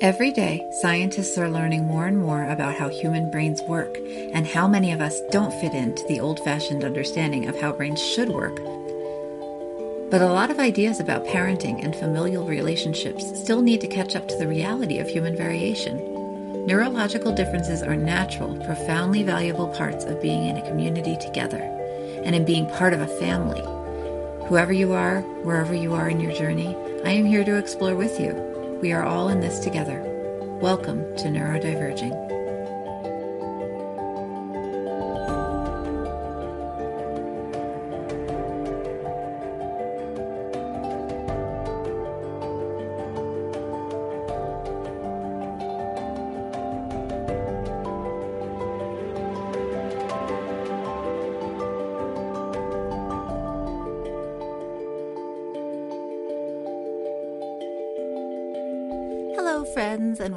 Every day, scientists are learning more and more about how human brains work and how many of us don't fit into the old fashioned understanding of how brains should work. But a lot of ideas about parenting and familial relationships still need to catch up to the reality of human variation. Neurological differences are natural, profoundly valuable parts of being in a community together and in being part of a family. Whoever you are, wherever you are in your journey, I am here to explore with you. We are all in this together. Welcome to Neurodiverging.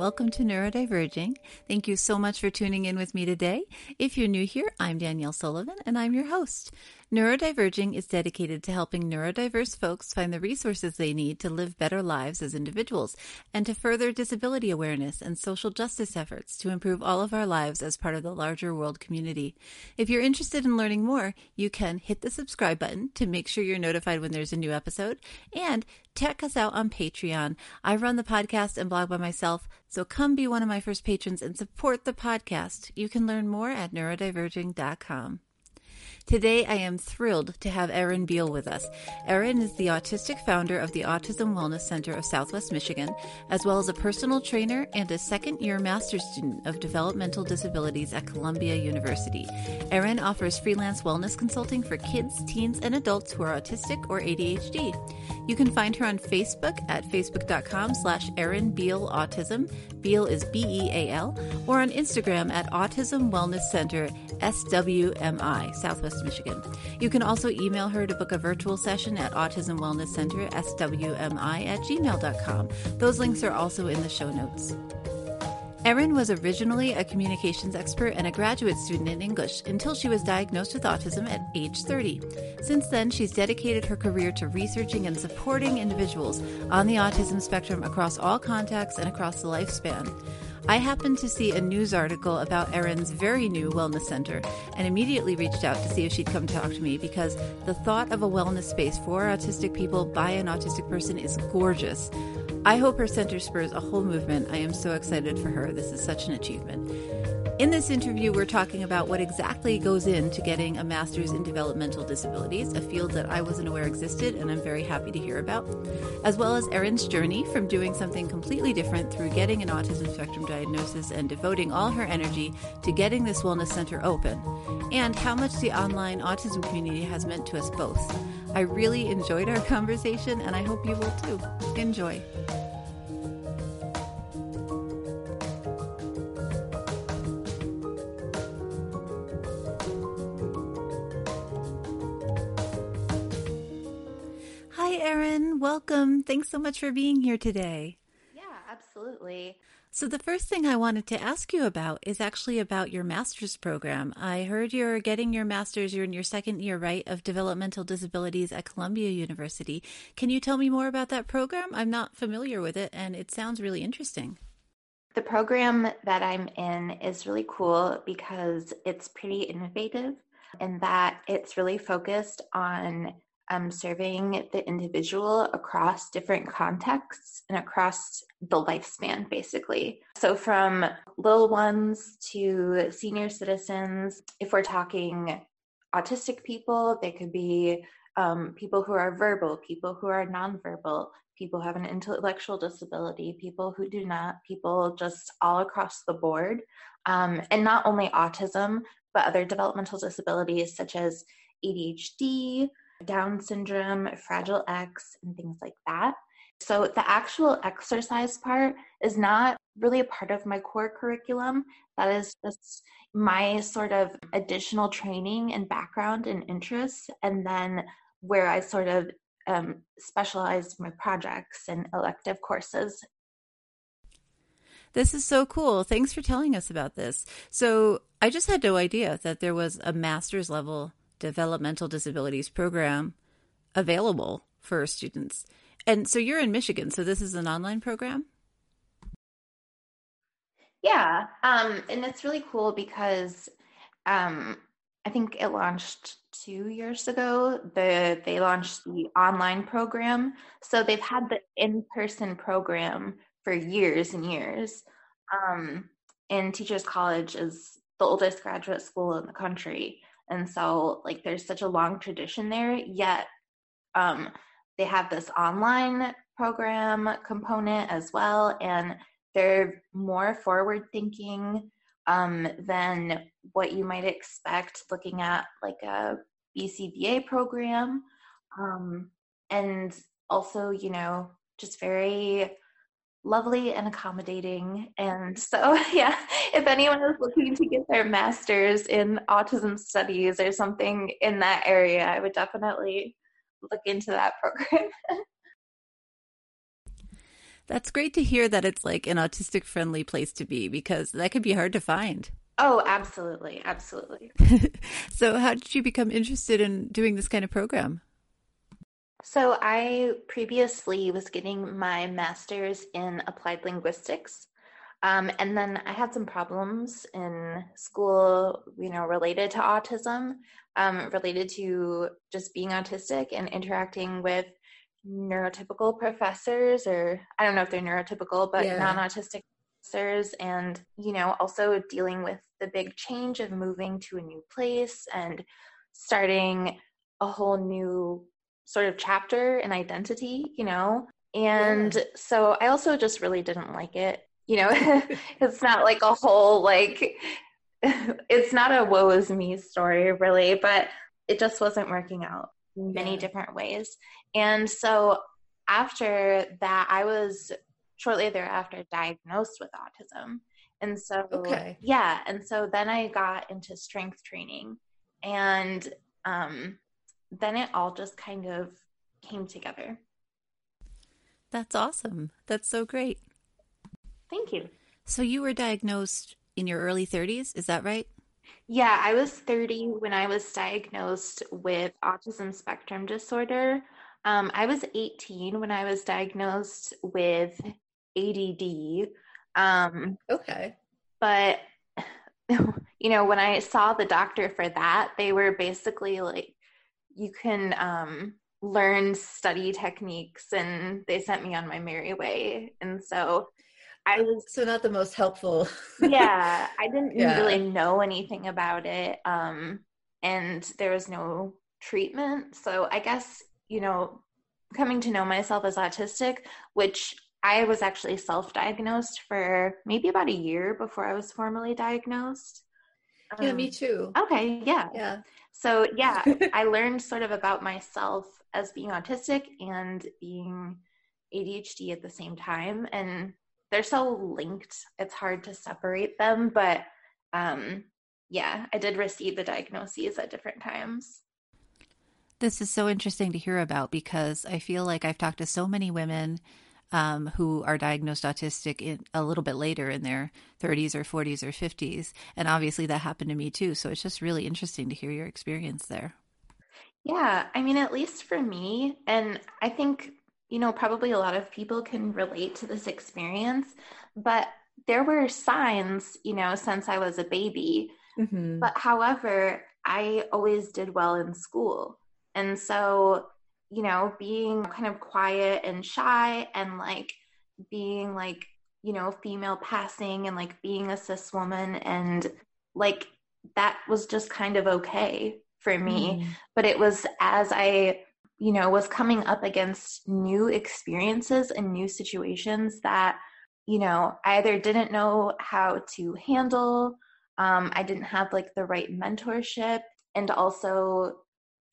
Welcome to Neurodiverging. Thank you so much for tuning in with me today. If you're new here, I'm Danielle Sullivan, and I'm your host. Neurodiverging is dedicated to helping neurodiverse folks find the resources they need to live better lives as individuals and to further disability awareness and social justice efforts to improve all of our lives as part of the larger world community. If you're interested in learning more, you can hit the subscribe button to make sure you're notified when there's a new episode and check us out on Patreon. I run the podcast and blog by myself, so come be one of my first patrons and support the podcast. You can learn more at neurodiverging.com. Today, I am thrilled to have Erin Beal with us. Erin is the autistic founder of the Autism Wellness Center of Southwest Michigan, as well as a personal trainer and a second year master's student of developmental disabilities at Columbia University. Erin offers freelance wellness consulting for kids, teens, and adults who are autistic or ADHD. You can find her on Facebook at facebook.com slash Erin Beal Autism. Beal is B-E-A-L. Or on Instagram at Autism Wellness Center, SWMI, Southwest Michigan. You can also email her to book a virtual session at Autism Wellness Center, SWMI at gmail.com. Those links are also in the show notes. Erin was originally a communications expert and a graduate student in English until she was diagnosed with autism at age 30. Since then, she's dedicated her career to researching and supporting individuals on the autism spectrum across all contexts and across the lifespan. I happened to see a news article about Erin's very new wellness center and immediately reached out to see if she'd come talk to me because the thought of a wellness space for autistic people by an autistic person is gorgeous. I hope her center spurs a whole movement. I am so excited for her. This is such an achievement. In this interview, we're talking about what exactly goes into getting a master's in developmental disabilities, a field that I wasn't aware existed and I'm very happy to hear about, as well as Erin's journey from doing something completely different through getting an autism spectrum diagnosis and devoting all her energy to getting this wellness center open, and how much the online autism community has meant to us both. I really enjoyed our conversation and I hope you will too. Enjoy. Welcome. Thanks so much for being here today. Yeah, absolutely. So, the first thing I wanted to ask you about is actually about your master's program. I heard you're getting your master's, you're in your second year, right, of developmental disabilities at Columbia University. Can you tell me more about that program? I'm not familiar with it, and it sounds really interesting. The program that I'm in is really cool because it's pretty innovative in that it's really focused on um, serving the individual across different contexts and across the lifespan, basically. So, from little ones to senior citizens, if we're talking autistic people, they could be um, people who are verbal, people who are nonverbal, people who have an intellectual disability, people who do not, people just all across the board. Um, and not only autism, but other developmental disabilities such as ADHD, down syndrome, Fragile X, and things like that. So the actual exercise part is not really a part of my core curriculum. That is just my sort of additional training and background and interests, and then where I sort of um, specialize my projects and elective courses. This is so cool. Thanks for telling us about this. So, I just had no idea that there was a master's level developmental disabilities program available for students. And so you're in Michigan, so this is an online program? Yeah, um, and it's really cool because um, I think it launched two years ago. The they launched the online program, so they've had the in-person program for years and years. Um, and Teachers College is the oldest graduate school in the country, and so like there's such a long tradition there. Yet, um, they have this online program component as well, and they're more forward thinking um, than what you might expect looking at like a BCBA program. Um, and also, you know, just very lovely and accommodating. And so, yeah, if anyone is looking to get their master's in autism studies or something in that area, I would definitely look into that program. That's great to hear that it's like an autistic friendly place to be because that could be hard to find. Oh, absolutely. Absolutely. so, how did you become interested in doing this kind of program? So, I previously was getting my master's in applied linguistics. Um, and then I had some problems in school, you know, related to autism, um, related to just being autistic and interacting with neurotypical professors or i don't know if they're neurotypical but yeah. non-autistic professors and you know also dealing with the big change of moving to a new place and starting a whole new sort of chapter and identity you know and yeah. so i also just really didn't like it you know it's not like a whole like it's not a woe is me story really but it just wasn't working out many yeah. different ways. And so after that, I was shortly thereafter diagnosed with autism. And so, okay. yeah. And so then I got into strength training. And um, then it all just kind of came together. That's awesome. That's so great. Thank you. So you were diagnosed in your early 30s, is that right? Yeah, I was 30 when I was diagnosed with autism spectrum disorder. Um, I was 18 when I was diagnosed with ADD. Um, okay. But, you know, when I saw the doctor for that, they were basically like, you can um, learn study techniques, and they sent me on my merry way. And so I was so not the most helpful. yeah, I didn't yeah. really know anything about it, um, and there was no treatment. So I guess you know, coming to know myself as autistic, which I was actually self-diagnosed for maybe about a year before I was formally diagnosed. Yeah, um, me too. Okay, yeah. Yeah. So yeah, I learned sort of about myself as being autistic and being ADHD at the same time and they're so linked it's hard to separate them but um yeah i did receive the diagnoses at different times. This is so interesting to hear about because i feel like i've talked to so many women um, who are diagnosed autistic in, a little bit later in their 30s or 40s or 50s and obviously that happened to me too so it's just really interesting to hear your experience there yeah i mean at least for me and i think you know, probably a lot of people can relate to this experience, but there were signs, you know, since I was a baby. Mm-hmm. But however, I always did well in school. And so, you know, being kind of quiet and shy and like being like, you know, female passing and like being a cis woman and like that was just kind of okay for me. Mm. But it was as I you know, was coming up against new experiences and new situations that, you know, I either didn't know how to handle, um, I didn't have like the right mentorship, and also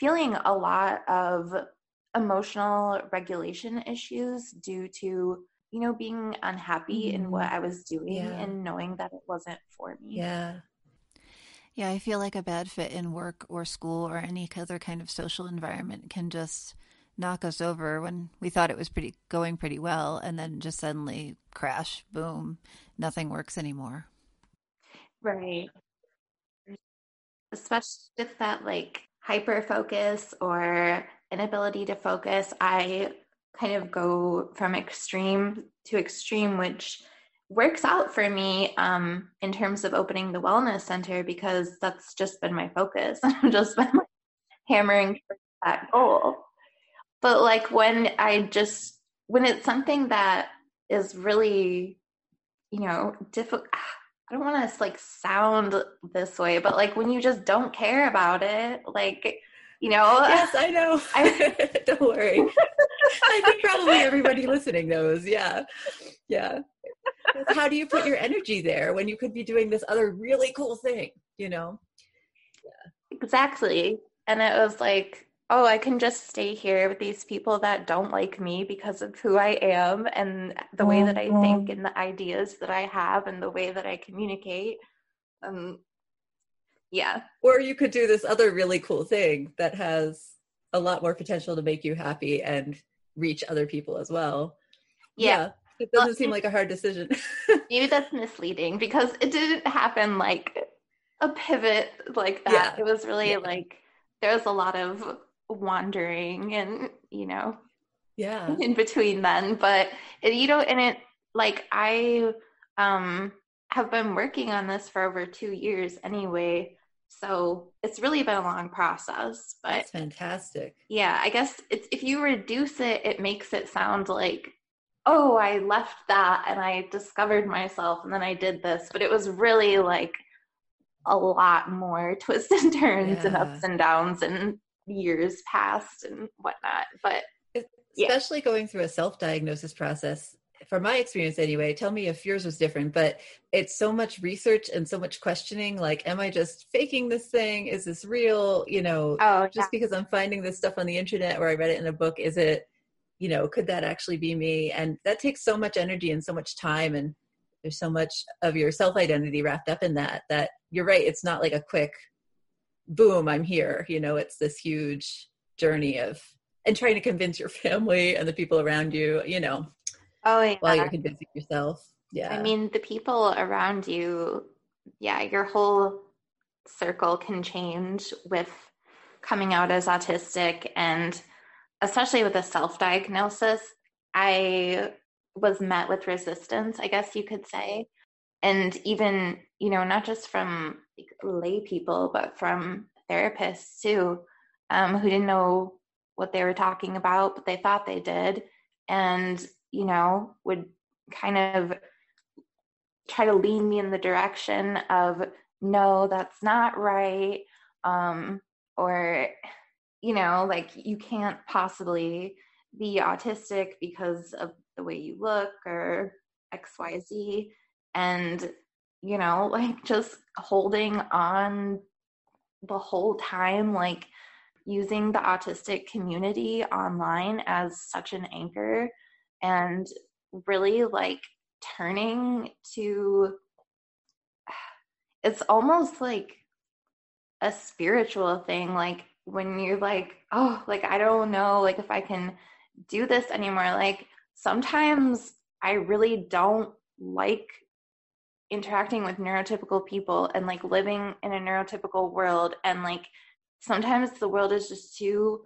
feeling a lot of emotional regulation issues due to you know being unhappy mm-hmm. in what i was doing yeah. and knowing that it wasn't for me yeah yeah, I feel like a bad fit in work or school or any other kind of social environment can just knock us over when we thought it was pretty going pretty well and then just suddenly crash, boom, nothing works anymore. Right. Especially with that like hyper focus or inability to focus, I kind of go from extreme to extreme, which works out for me um, in terms of opening the wellness center because that's just been my focus. I've just been like, hammering that goal. But like when I just when it's something that is really, you know, difficult. I don't want to like sound this way, but like when you just don't care about it, like you know. Yes, I know. I, don't worry. I think probably everybody listening knows. Yeah, yeah. How do you put your energy there when you could be doing this other really cool thing? You know. Yeah. Exactly, and it was like oh, I can just stay here with these people that don't like me because of who I am and the way that I think and the ideas that I have and the way that I communicate. Um, yeah. Or you could do this other really cool thing that has a lot more potential to make you happy and reach other people as well. Yeah. yeah it doesn't well, seem like a hard decision. maybe that's misleading because it didn't happen like a pivot like that. Yeah. It was really yeah. like there was a lot of wandering and you know yeah in between then but it, you know and it like i um have been working on this for over two years anyway so it's really been a long process but fantastic yeah i guess it's if you reduce it it makes it sound like oh i left that and i discovered myself and then i did this but it was really like a lot more twists and turns yeah. and ups and downs and years passed and whatnot. But especially yeah. going through a self-diagnosis process from my experience anyway tell me if yours was different but it's so much research and so much questioning like am i just faking this thing? Is this real? You know oh, just yeah. because i'm finding this stuff on the internet or i read it in a book is it you know could that actually be me? And that takes so much energy and so much time and there's so much of your self identity wrapped up in that that you're right it's not like a quick boom i'm here you know it's this huge journey of and trying to convince your family and the people around you you know oh yeah. while you're convincing yourself. Yeah. I mean the people around you yeah your whole circle can change with coming out as autistic and especially with a self-diagnosis. I was met with resistance i guess you could say. And even you know not just from like, lay people but from therapists too um, who didn't know what they were talking about but they thought they did. And you know would kind of try to lean me in the direction of no that's not right um, or you know like you can't possibly be autistic because of the way you look or xyz and you know like just holding on the whole time like using the autistic community online as such an anchor and really like turning to it's almost like a spiritual thing like when you're like oh like i don't know like if i can do this anymore like sometimes i really don't like interacting with neurotypical people and like living in a neurotypical world and like sometimes the world is just too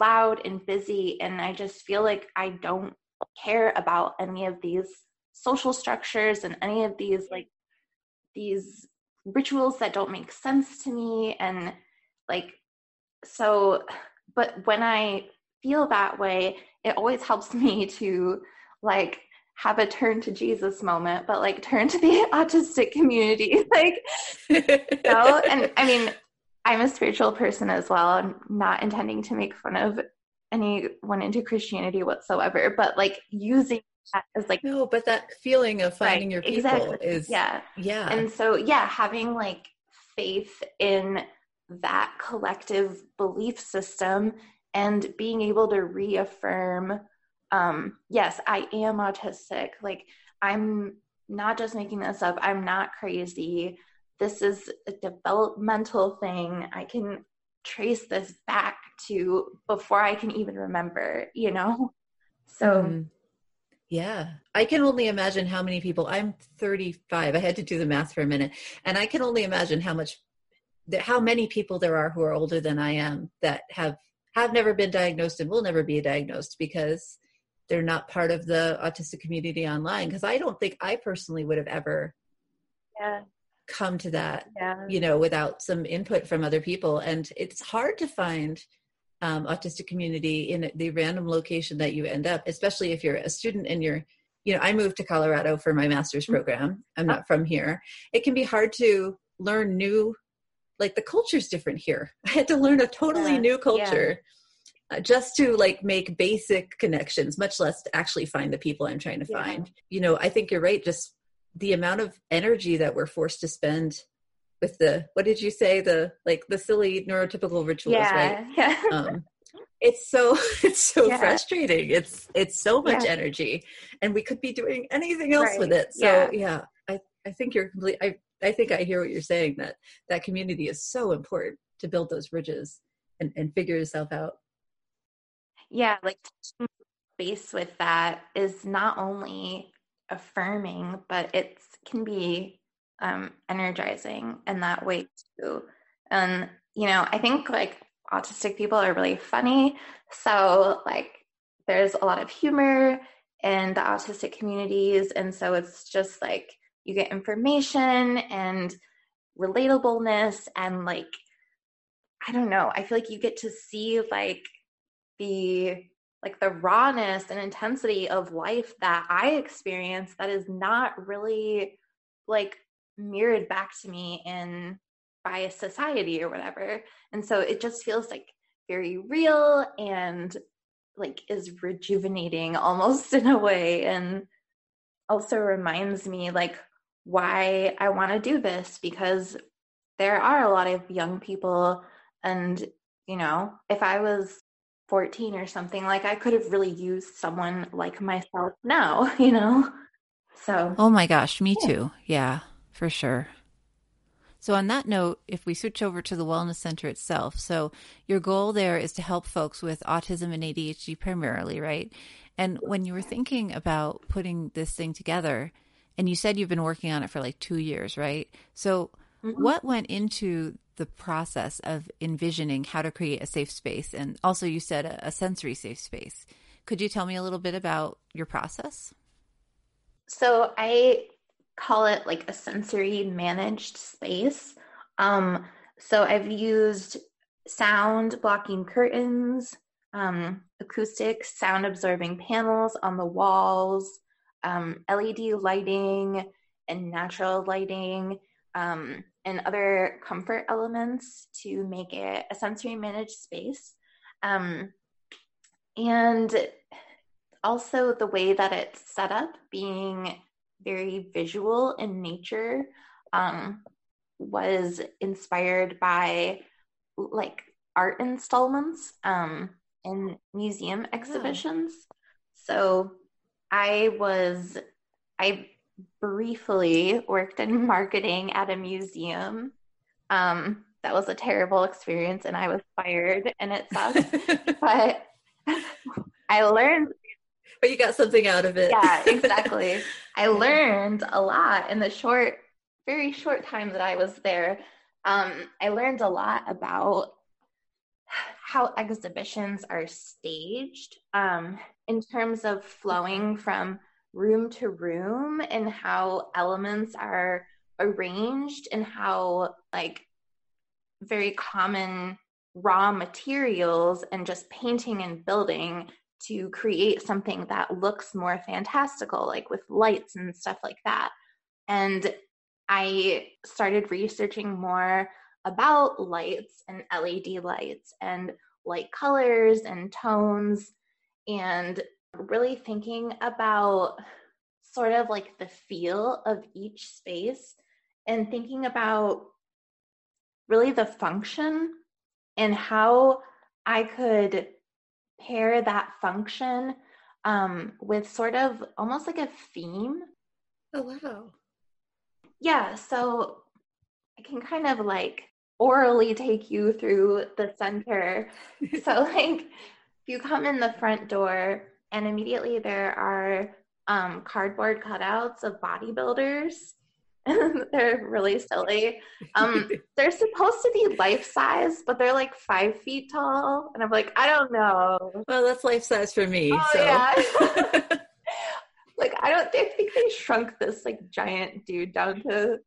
loud and busy and i just feel like i don't care about any of these social structures and any of these like these rituals that don't make sense to me and like so but when i feel that way it always helps me to like have a turn to Jesus moment, but like turn to the autistic community. like, you know, and I mean, I'm a spiritual person as well. I'm not intending to make fun of anyone into Christianity whatsoever, but like using that as like no, but that feeling of finding right, your people exactly. is yeah, yeah. And so yeah, having like faith in that collective belief system and being able to reaffirm um, yes, I am autistic. Like, I'm not just making this up, I'm not crazy. This is a developmental thing. I can trace this back to before I can even remember, you know? So. Mm. Yeah, I can only imagine how many people. I'm 35. I had to do the math for a minute, and I can only imagine how much, how many people there are who are older than I am that have have never been diagnosed and will never be diagnosed because they're not part of the autistic community online because i don't think i personally would have ever yeah come to that yeah. you know without some input from other people. And it's hard to find um, autistic community in the random location that you end up especially if you're a student and you're you know i moved to colorado for my master's Mm-hmm. program. I'm not from here. It can be hard to learn new like the culture's different here. I had to learn a totally Yeah, new culture uh, just to like make basic connections much less to actually find the people i'm trying to Yeah. find. You know i think you're right just the amount of energy that we're forced to spend with the what did you say the like the silly neurotypical rituals right yeah yeah um it's so it's so Yeah. frustrating it's it's so much Yeah. energy and we could be doing anything else with it so Yeah. yeah. i i think you're complete i i think i hear what you're saying that that community is so important to build those bridges and and figure yourself out yeah like base with that is not only affirming but it can be um energizing in that way too. And you know i think like autistic people are really funny. So like there's a lot of humor in the autistic communities. And so it's just like you get information and relatableness and like i don't know. I feel like you get to see like the like the rawness and intensity of life that i experience that is not really like mirrored back to me in by society or whatever. And so it just feels like very real and like is rejuvenating almost in a way and also reminds me like why I want to do this because there are a lot of young people and you know if I was 14 or something like I could have really used someone like myself now you know? So oh my gosh me Yeah. too. Yeah for sure. So on that note if we switch over to the wellness center itself so your goal there is to help folks with autism and adhd primarily right? And when you were thinking about putting this thing together and you said you've been working on it for like two years right? So Mhm. what went into the process of envisioning how to create a safe space. And also you said a, sensory safe space. Could you tell me a little bit about your process? So I call it like a sensory managed space. Um, so I've used sound blocking curtains, um, acoustic sound absorbing panels on the walls, um, LED lighting, and natural lighting, um, and other comfort elements to make it a sensory managed space. Um, and also the way that it's set up being very visual in nature um, was inspired by like art installments um, in museum exhibitions so i was i briefly worked in marketing at a museum um, that was a terrible experience and i was fired and it sucked but i learned but you got something out of it. yeah, exactly. I learned a lot in the short, very short time that I was there. Um, I learned a lot about how exhibitions are staged um, in terms of flowing from room to room and how elements are arranged and how like very common raw materials and just painting and building to create something that looks more fantastical, like with lights and stuff like that. And I started researching more about lights and LED lights and light colors and tones, and really thinking about sort of like the feel of each space and thinking about really the function and how I could pair that function um, with sort of almost like a theme. Oh wow. Yeah, so I can kind of like orally take you through the center. so, like, if you come in the front door, and immediately there are um, cardboard cutouts of bodybuilders. they're really silly. Um, they're supposed to be life size, but they're like five feet tall, and I'm like, I don't know. Well, that's life size for me. Oh, so. yeah. like I don't I think they shrunk this like giant dude down to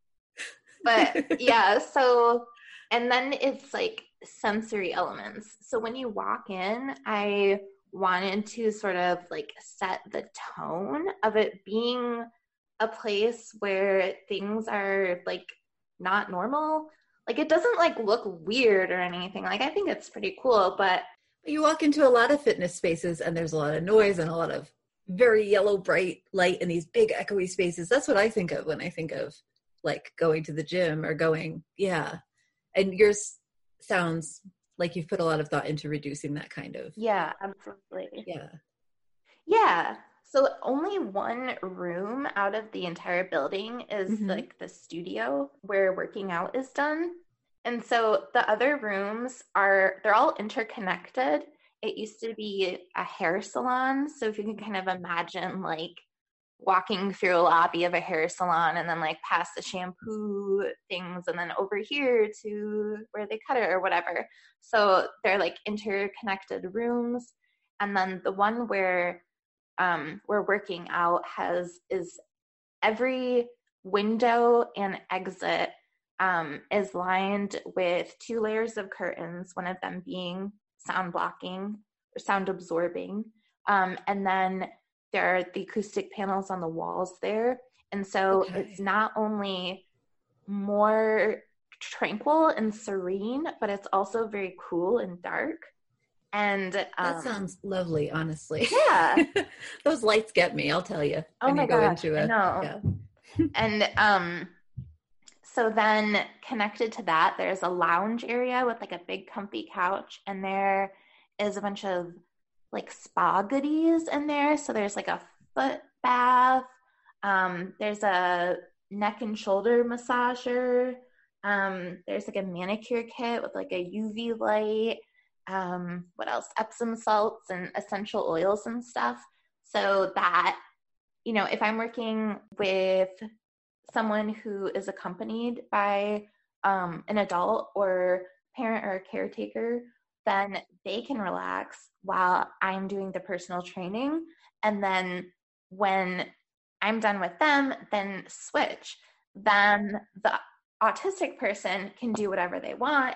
but yeah, so and then it's like sensory elements. So when you walk in, I wanted to sort of like set the tone of it being a place where things are like not normal. Like it doesn't like look weird or anything. Like I think it's pretty cool, but you walk into a lot of fitness spaces and there's a lot of noise and a lot of very yellow bright light in these big echoey spaces. That's what I think of when I think of like going to the gym or going, yeah. And yours sounds like you've put a lot of thought into reducing that kind of. Yeah, absolutely. Yeah. Yeah. So only one room out of the entire building is mm-hmm. like the studio where working out is done. And so the other rooms are they're all interconnected. It used to be a hair salon, so if you can kind of imagine like walking through a lobby of a hair salon and then like past the shampoo things and then over here to where they cut it or whatever. So they're like interconnected rooms. And then the one where um, we're working out has is every window and exit um, is lined with two layers of curtains, one of them being sound blocking or sound absorbing. Um, and then there are the acoustic panels on the walls there. And so okay. it's not only more tranquil and serene, but it's also very cool and dark. And um, that sounds lovely, honestly. Yeah, those lights get me. I'll tell you. Oh my gosh, into it. I know. Yeah. and um, so then connected to that, there's a lounge area with like a big comfy couch, and there is a bunch of like spa goodies in there. So there's like a foot bath. Um, there's a neck and shoulder massager. Um, there's like a manicure kit with like a UV light. Um, what else? Epsom salts and essential oils and stuff. So that, you know, if I'm working with someone who is accompanied by um, an adult or parent or caretaker, then they can relax while I'm doing the personal training. And then when I'm done with them, then switch. Then the autistic person can do whatever they want.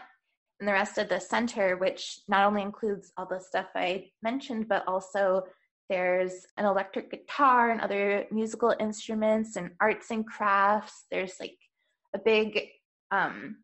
And the rest of the center, which not only includes all the stuff I mentioned, but also there's an electric guitar and other musical instruments and arts and crafts. There's like a big um,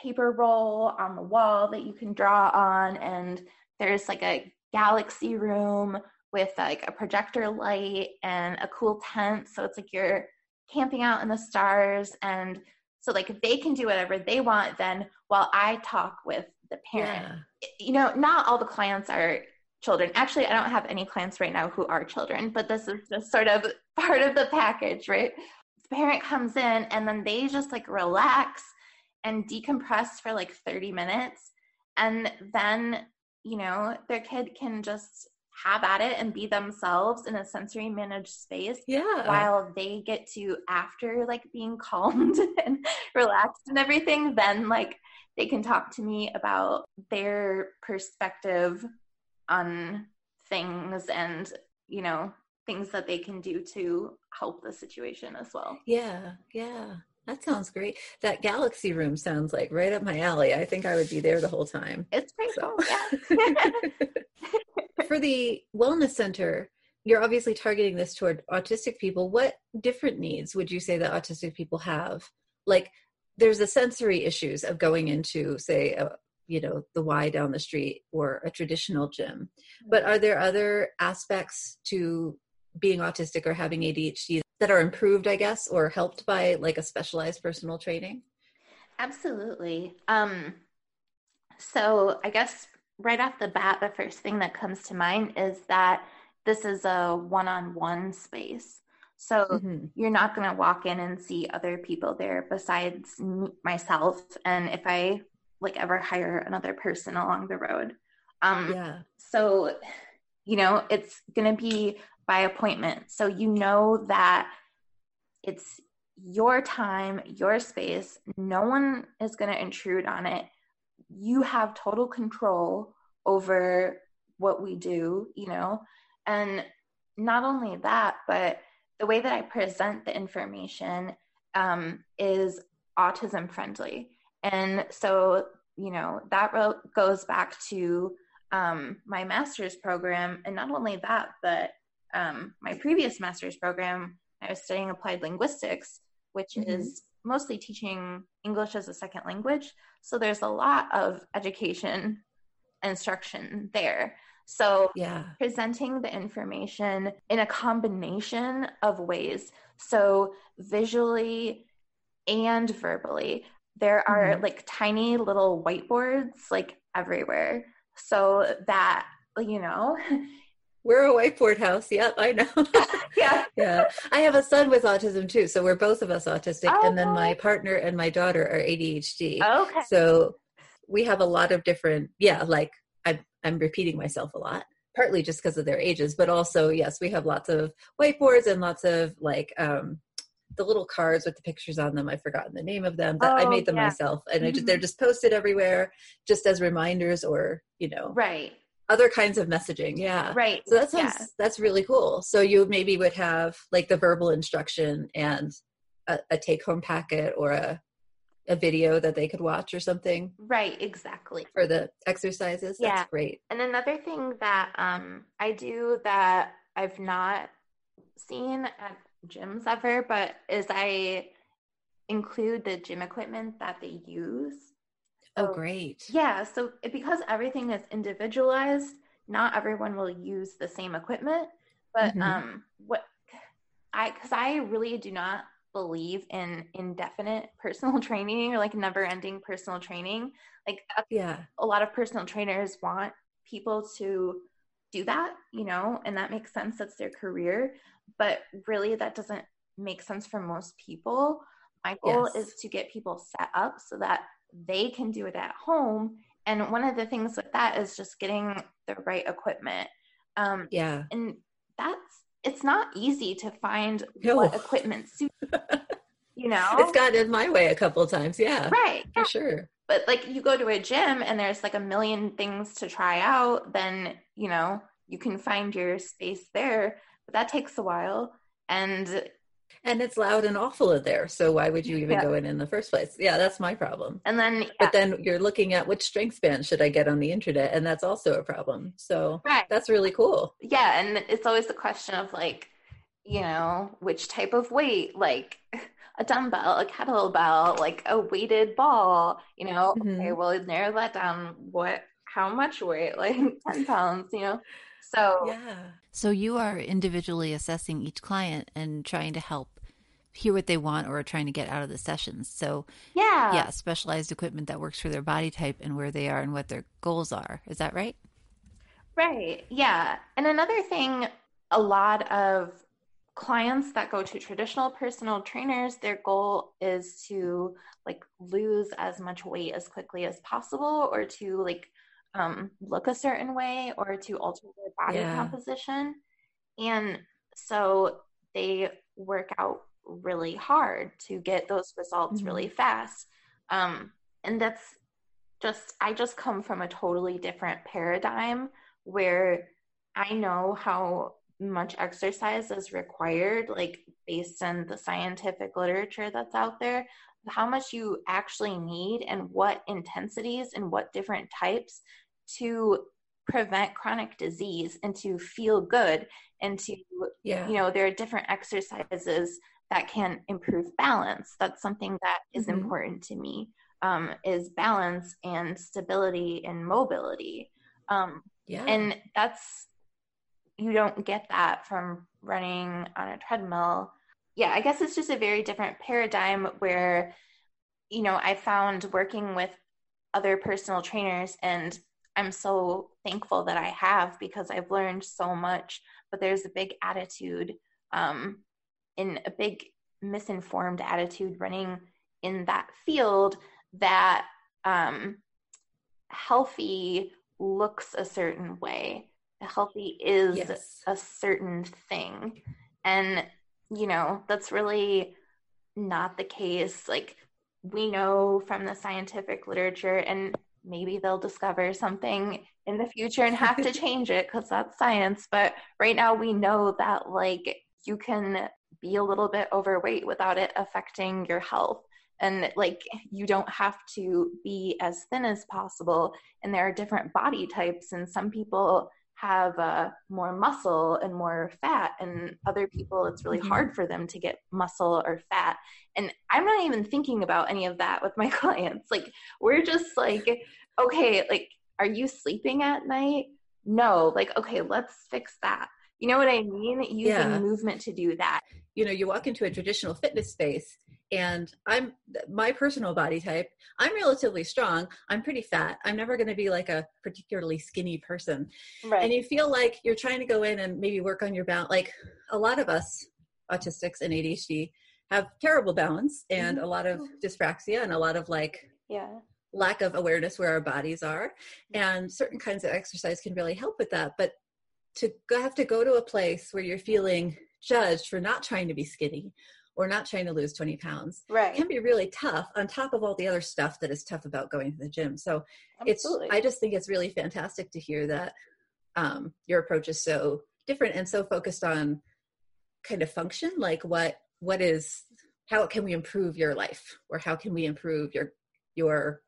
paper roll on the wall that you can draw on and there's like a galaxy room with like a projector light and a cool tent so it's like you're camping out in the stars and so like they can do whatever they want then while i talk with the parent yeah. you know not all the clients are children actually i don't have any clients right now who are children but this is just sort of part of the package right the parent comes in and then they just like relax and decompress for like 30 minutes and then you know their kid can just have at it and be themselves in a sensory managed space yeah. while they get to after like being calmed and relaxed and everything then like they can talk to me about their perspective on things and you know things that they can do to help the situation as well. Yeah yeah that sounds great. That galaxy room sounds like right up my alley. I think I would be there the whole time. It's pretty so. cool. Yeah. For the wellness center, you're obviously targeting this toward autistic people. What different needs would you say that autistic people have? Like there's the sensory issues of going into, say, a, you know, the Y down the street or a traditional gym. But mm-hmm. are there other aspects to being autistic or having ADHD that are improved, I guess, or helped by like a specialized personal training? Absolutely. Um, so I guess right off the bat, the first thing that comes to mind is that this is a one-on-one space. So mm-hmm. you're not going to walk in and see other people there besides myself. And if I like ever hire another person along the road. Um, yeah. So, you know, it's going to be by appointment. So you know that it's your time, your space. No one is going to intrude on it. You have total control over what we do, you know? And not only that, but the way that I present the information um, is autism friendly. And so, you know, that goes back to um, my master's program. And not only that, but um, my previous master's program, I was studying applied linguistics, which mm-hmm. is mostly teaching English as a second language. So there's a lot of education and instruction there. So, yeah, presenting the information in a combination of ways. So, visually and verbally, there are mm-hmm. like tiny little whiteboards like everywhere. So that, you know, we're a whiteboard house. Yep, I know. yeah. Yeah. I have a son with autism too. So we're both of us autistic. Oh, and then my partner and my daughter are ADHD. Okay. So we have a lot of different, yeah, like I'm, I'm repeating myself a lot, partly just because of their ages, but also, yes, we have lots of whiteboards and lots of like um, the little cards with the pictures on them. I've forgotten the name of them. but oh, I made them yeah. myself, and mm-hmm. just, they're just posted everywhere, just as reminders or you know, right. Other kinds of messaging, yeah. Right. So that sounds yeah. that's really cool. So you maybe would have like the verbal instruction and a, a take home packet or a a video that they could watch or something right exactly for the exercises yeah. that's great and another thing that um i do that i've not seen at gyms ever but is i include the gym equipment that they use oh great yeah so because everything is individualized not everyone will use the same equipment but mm-hmm. um what i because i really do not believe in indefinite personal training or like never ending personal training. Like, yeah, a lot of personal trainers want people to do that, you know, and that makes sense. That's their career. But really, that doesn't make sense for most people. My goal yes. is to get people set up so that they can do it at home. And one of the things with that is just getting the right equipment. Um, yeah. And that's it's not easy to find no. what equipment suits you know it's gotten in my way a couple times yeah right for yeah. sure but like you go to a gym and there's like a million things to try out then you know you can find your space there but that takes a while and and it's loud and awful in there so why would you even yeah. go in in the first place yeah that's my problem and then yeah. but then you're looking at which strength band should i get on the internet and that's also a problem so right. that's really cool yeah and it's always the question of like you know which type of weight like a dumbbell a kettlebell like a weighted ball you know mm-hmm. okay well narrow that down what how much weight like 10 pounds you know so yeah so you are individually assessing each client and trying to help hear what they want or are trying to get out of the sessions. So yeah, yeah, specialized equipment that works for their body type and where they are and what their goals are. Is that right? Right. Yeah. And another thing, a lot of clients that go to traditional personal trainers, their goal is to like lose as much weight as quickly as possible or to like um, look a certain way or to alter their body yeah. composition. And so they work out really hard to get those results mm-hmm. really fast. Um, and that's just, I just come from a totally different paradigm where I know how much exercise is required, like based on the scientific literature that's out there, how much you actually need and what intensities and what different types to prevent chronic disease and to feel good and to yeah. you know there are different exercises that can improve balance that's something that is mm-hmm. important to me um, is balance and stability and mobility um, yeah. and that's you don't get that from running on a treadmill yeah i guess it's just a very different paradigm where you know i found working with other personal trainers and I'm so thankful that I have because I've learned so much. But there's a big attitude, um, in a big misinformed attitude running in that field that um, healthy looks a certain way. Healthy is yes. a certain thing. And, you know, that's really not the case. Like we know from the scientific literature, and maybe they'll discover something in the future and have to change it because that's science. But right now, we know that like you can be a little bit overweight without it affecting your health. And like you don't have to be as thin as possible. And there are different body types, and some people have uh, more muscle and more fat and other people it's really mm-hmm. hard for them to get muscle or fat. And i'm not even thinking about any of that with my clients. Like we're just like okay like are you sleeping at night? No like okay let's fix that. You know what i mean? Using yeah. movement to do that. You know you walk into a traditional fitness space and i'm my personal body type i'm relatively strong. I'm pretty fat. I'm never going to be like a particularly skinny person. Right. and you feel like you're trying to go in and maybe work on your balance like a lot of us autistics and adhd have terrible balance and mm-hmm. a lot of dyspraxia and a lot of like yeah. lack of awareness where our bodies are. And certain kinds of exercise can really help with that but to have to go to a place where you're feeling judged for not trying to be skinny or not trying to lose 20 pounds right. can be really tough on top of all the other stuff that is tough about going to the gym. So Absolutely. it's, I just think it's really fantastic to hear that um, your approach is so different and so focused on kind of function, like what, what is, how can we improve your life or how can we improve your, your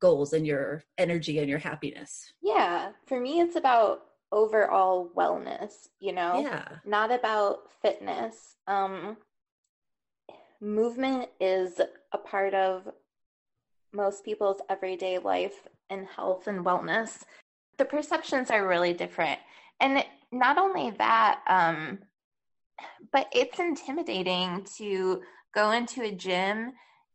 goals and your energy and your happiness? Yeah. For me, it's about overall wellness, you know? Yeah. Not about fitness. Um, movement is a part of most people's everyday life and health and wellness. The perceptions are really different. And not only that, um, but it's intimidating to go into a gym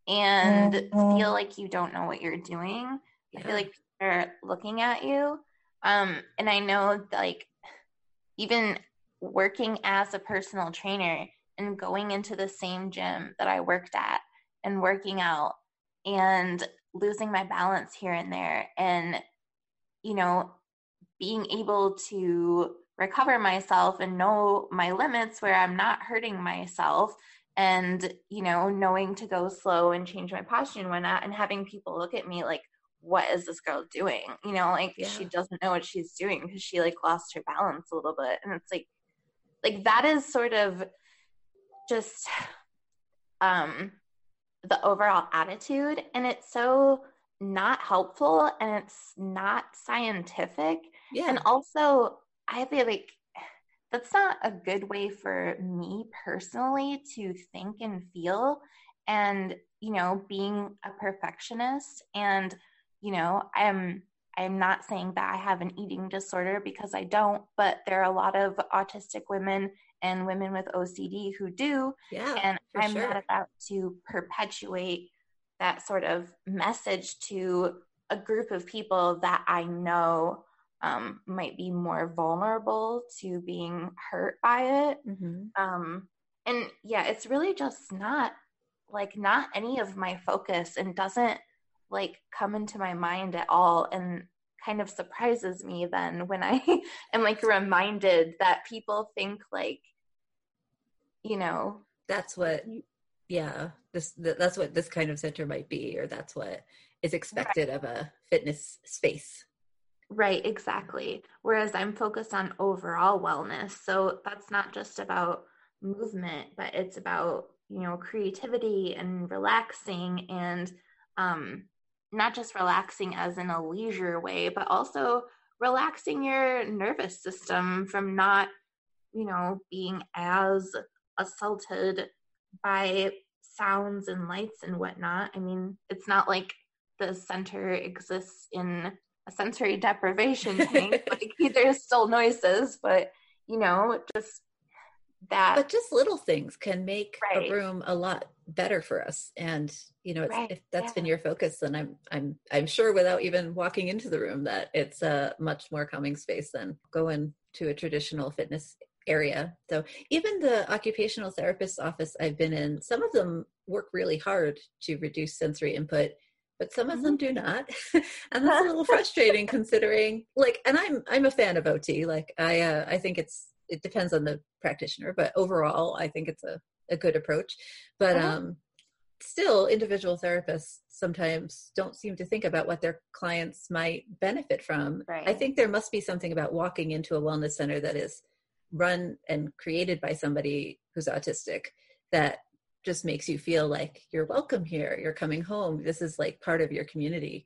and mm-hmm. feel like you don't know what you're doing. Yeah. I feel like people are looking at you. Um, and I know, like, even working as a personal trainer, and going into the same gym that I worked at and working out and losing my balance here and there and you know being able to recover myself and know my limits where I'm not hurting myself and you know knowing to go slow and change my posture and whatnot and having people look at me like what is this girl doing you know like yeah. she doesn't know what she's doing because she like lost her balance a little bit and it's like like that is sort of just um the overall attitude and it's so not helpful and it's not scientific yeah. and also i feel like that's not a good way for me personally to think and feel and you know being a perfectionist and you know i'm i'm not saying that i have an eating disorder because i don't but there are a lot of autistic women and women with OCD who do. Yeah, and I'm sure. not about to perpetuate that sort of message to a group of people that I know um, might be more vulnerable to being hurt by it. Mm-hmm. Um, and yeah, it's really just not like not any of my focus and doesn't like come into my mind at all. And kind of surprises me then when I am like reminded that people think like, you know, that's what, yeah, this that's what this kind of center might be, or that's what is expected right. of a fitness space. Right, exactly. Whereas I'm focused on overall wellness. So that's not just about movement, but it's about, you know, creativity and relaxing and um, not just relaxing as in a leisure way, but also relaxing your nervous system from not, you know, being as assaulted by sounds and lights and whatnot. I mean, it's not like the center exists in a sensory deprivation tank. like there's still noises, but you know, just that but just little things can make right. a room a lot better for us and you know right. if that's yeah. been your focus then i'm i'm i'm sure without even walking into the room that it's a much more calming space than going to a traditional fitness area so even the occupational therapist office i've been in some of them work really hard to reduce sensory input but some of them mm-hmm. do not and that's a little frustrating considering like and i'm i'm a fan of ot like i uh, i think it's it depends on the practitioner, but overall, I think it's a a good approach but uh-huh. um still individual therapists sometimes don't seem to think about what their clients might benefit from right. i think there must be something about walking into a wellness center that is run and created by somebody who's autistic that just makes you feel like you're welcome here you're coming home this is like part of your community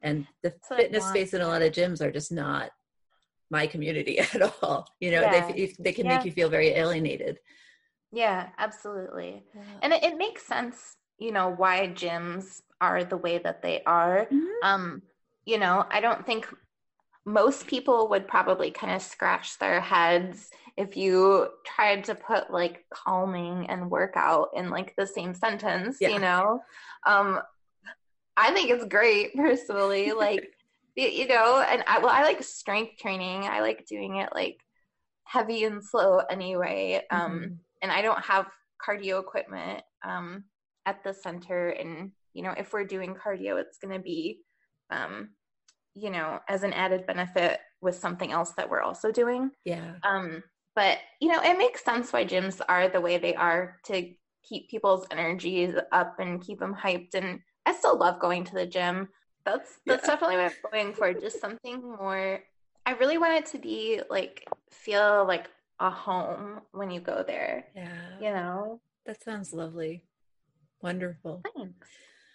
and the fitness space in a lot of gyms are just not my community at all you know yeah. they, they can yeah. make you feel very alienated yeah absolutely yeah. and it, it, makes sense you know why gyms are the way that they are mm-hmm. um you know i don't think most people would probably kind of scratch their heads if you tried to put like calming and workout in like the same sentence, yeah. you know? Um, I think it's great personally. Like, you know, and I, well, I like strength training. I like doing it like heavy and slow anyway. Um, mm-hmm. and I don't have cardio equipment, um, at the center. And, you know, if we're doing cardio, it's going to be, um, you know, as an added benefit with something else that we're also doing. Yeah. Um, but you know, it makes sense why gyms are the way they are to keep people's energies up and keep them hyped. And I still love going to the gym. That's that's yeah. definitely what I'm going for. Just something more. I really want it to be like feel like a home when you go there. Yeah. You know. That sounds lovely. Wonderful. Thanks.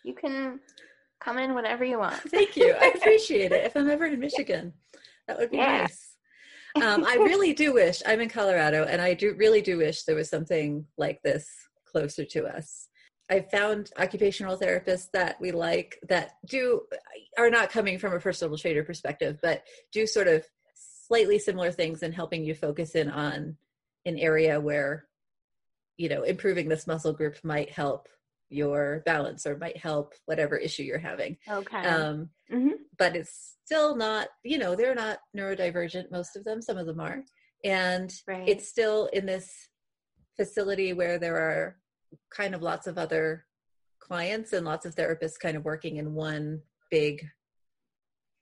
You can come in whenever you want. Thank you. I appreciate it. If I'm ever in Michigan, that would be yeah. nice um, I really do wish I'm in Colorado, and I do really do wish there was something like this closer to us. I found occupational therapists that we like that do are not coming from a personal trainer perspective, but do sort of slightly similar things in helping you focus in on an area where you know improving this muscle group might help your balance or might help whatever issue you're having. Okay. Um, mm-hmm. But it's still not, you know, they're not neurodivergent, most of them, some of them are. And right. it's still in this facility where there are kind of lots of other clients and lots of therapists kind of working in one big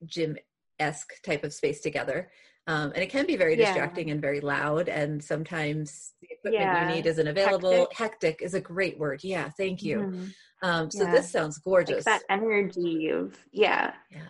gym esque type of space together. Um, and it can be very distracting yeah. and very loud and sometimes the equipment yeah. you need isn't available hectic. hectic. is a great word yeah thank you mm-hmm. um, so yeah. this sounds gorgeous like that energy of yeah yeah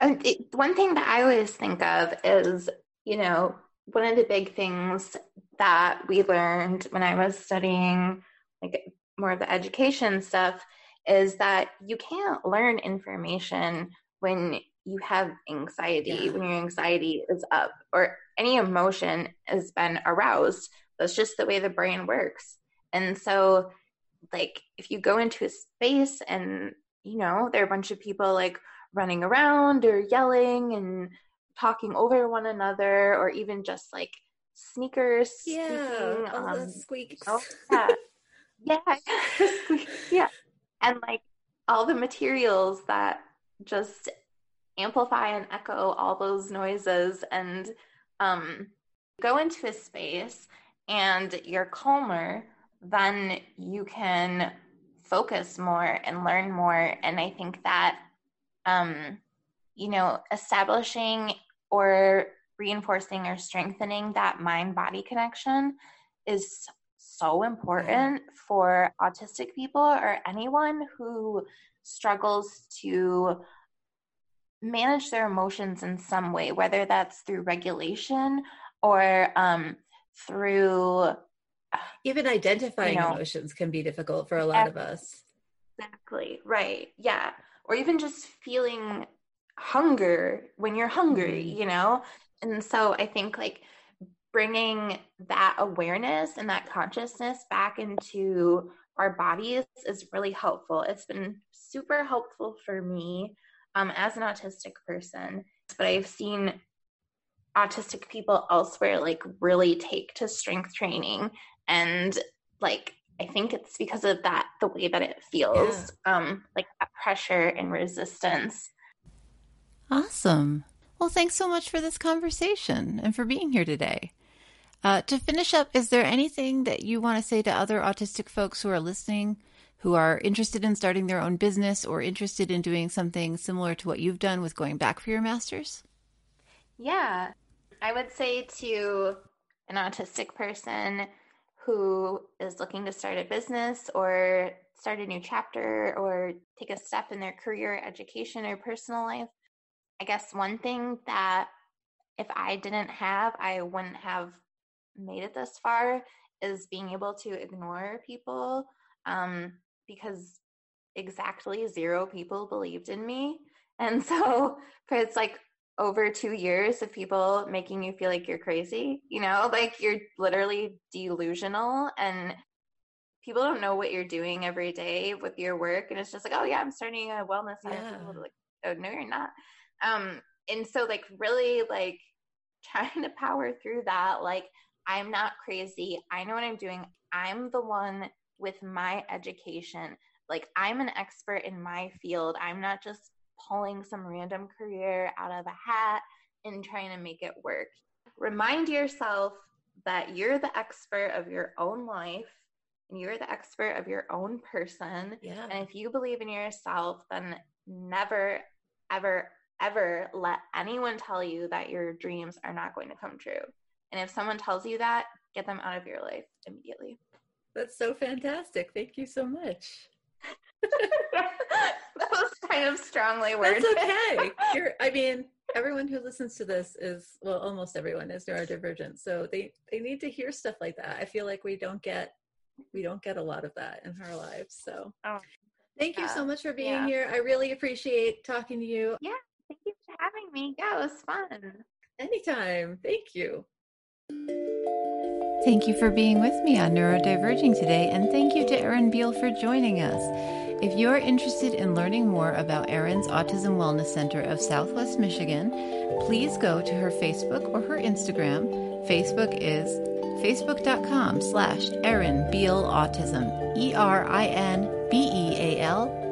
and it, one thing that I always think of is, you know, one of the big things that we learned when I was studying like more of the education stuff is that you can't learn information when you have anxiety, yeah. when your anxiety is up or any emotion has been aroused. That's just the way the brain works. And so, like, if you go into a space and, you know, there are a bunch of people like running around or yelling and talking over one another or even just like sneakers yeah all um, the squeaks oh, yeah yeah. Yeah. And like all the materials that just amplify and echo all those noises and um, go into a space and you're calmer then you can focus more and learn more. And i think that um, you know, establishing or reinforcing or strengthening that mind body connection is so important for autistic people or anyone who struggles to manage their emotions in some way, whether that's through regulation or um, through even identifying you know, emotions can be difficult for a lot of us. Exactly. Right. Yeah or even just feeling hunger when you're hungry, mm-hmm. you know? And so I think like bringing that awareness and that consciousness back into our bodies is really helpful. It's been super helpful for me um, as an autistic person, but I've seen autistic people elsewhere like really take to strength training and like I think it's because of that, the way that it feels, yeah. um, like that pressure and resistance. Awesome. Well, thanks so much for this conversation and for being here today. Uh, to finish up, is there anything that you want to say to other autistic folks who are listening, who are interested in starting their own business or interested in doing something similar to what you've done with going back for your master's? Yeah, I would say to an autistic person who is looking to start a business or start a new chapter or take a step in their career, education, or personal life. I guess one thing that if I didn't have, I wouldn't have made it this far is being able to ignore people um, because exactly zero people believed in me. And so for it's like over two years of people making you feel like you're crazy, you know, like you're literally delusional and people don't know what you're doing every day with your work. And it's just like, oh yeah, I'm starting a wellness yeah. Like, oh no, you're not. Um, and so like really like trying to power through that, like I'm not crazy. I know what I'm doing. I'm the one with my education. Like I'm an expert in my field. I'm not just pulling some random career out of a hat and trying to make it work. Remind yourself that you're the expert of your own life and you're the expert of your own person. Yeah. And if you believe in yourself, then never, ever, ever let anyone tell you that your dreams are not going to come true. And if someone tells you that, get them out of your life immediately. That's so fantastic. Thank you so much. that was kind of strongly worded. That's okay. You're, I mean, everyone who listens to this is well, almost everyone is neurodivergent, so they they need to hear stuff like that. I feel like we don't get we don't get a lot of that in our lives. So, oh, thank yeah. you so much for being yeah. here. I really appreciate talking to you. Yeah, thank you for having me. Yeah, it was fun. Anytime. Thank you. Thank you for being with me on Neurodiverging today, and thank you to Erin Beal for joining us. If you're interested in learning more about Erin's Autism Wellness Center of Southwest Michigan, please go to her Facebook or her Instagram. Facebook is facebook.com slash Erin Beal Autism, E-R-I-N-B-E-A-L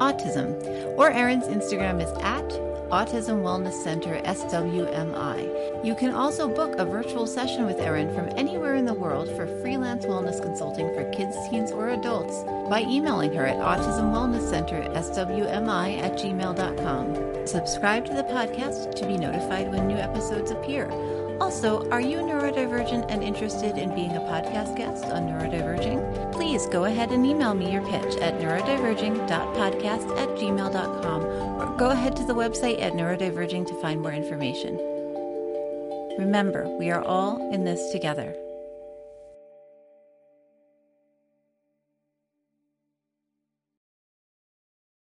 Autism, or Erin's Instagram is at Autism Wellness Center SWMI. You can also book a virtual session with Erin from anywhere in the world for freelance wellness consulting for kids, teens, or adults by emailing her at Autism Wellness Center SWMI at gmail.com. Subscribe to the podcast to be notified when new episodes appear. Also, are you neurodivergent and interested in being a podcast guest on Neurodiverging? Please go ahead and email me your pitch at neurodiverging.podcast at gmail.com or go ahead to the website at Neurodiverging to find more information. Remember, we are all in this together.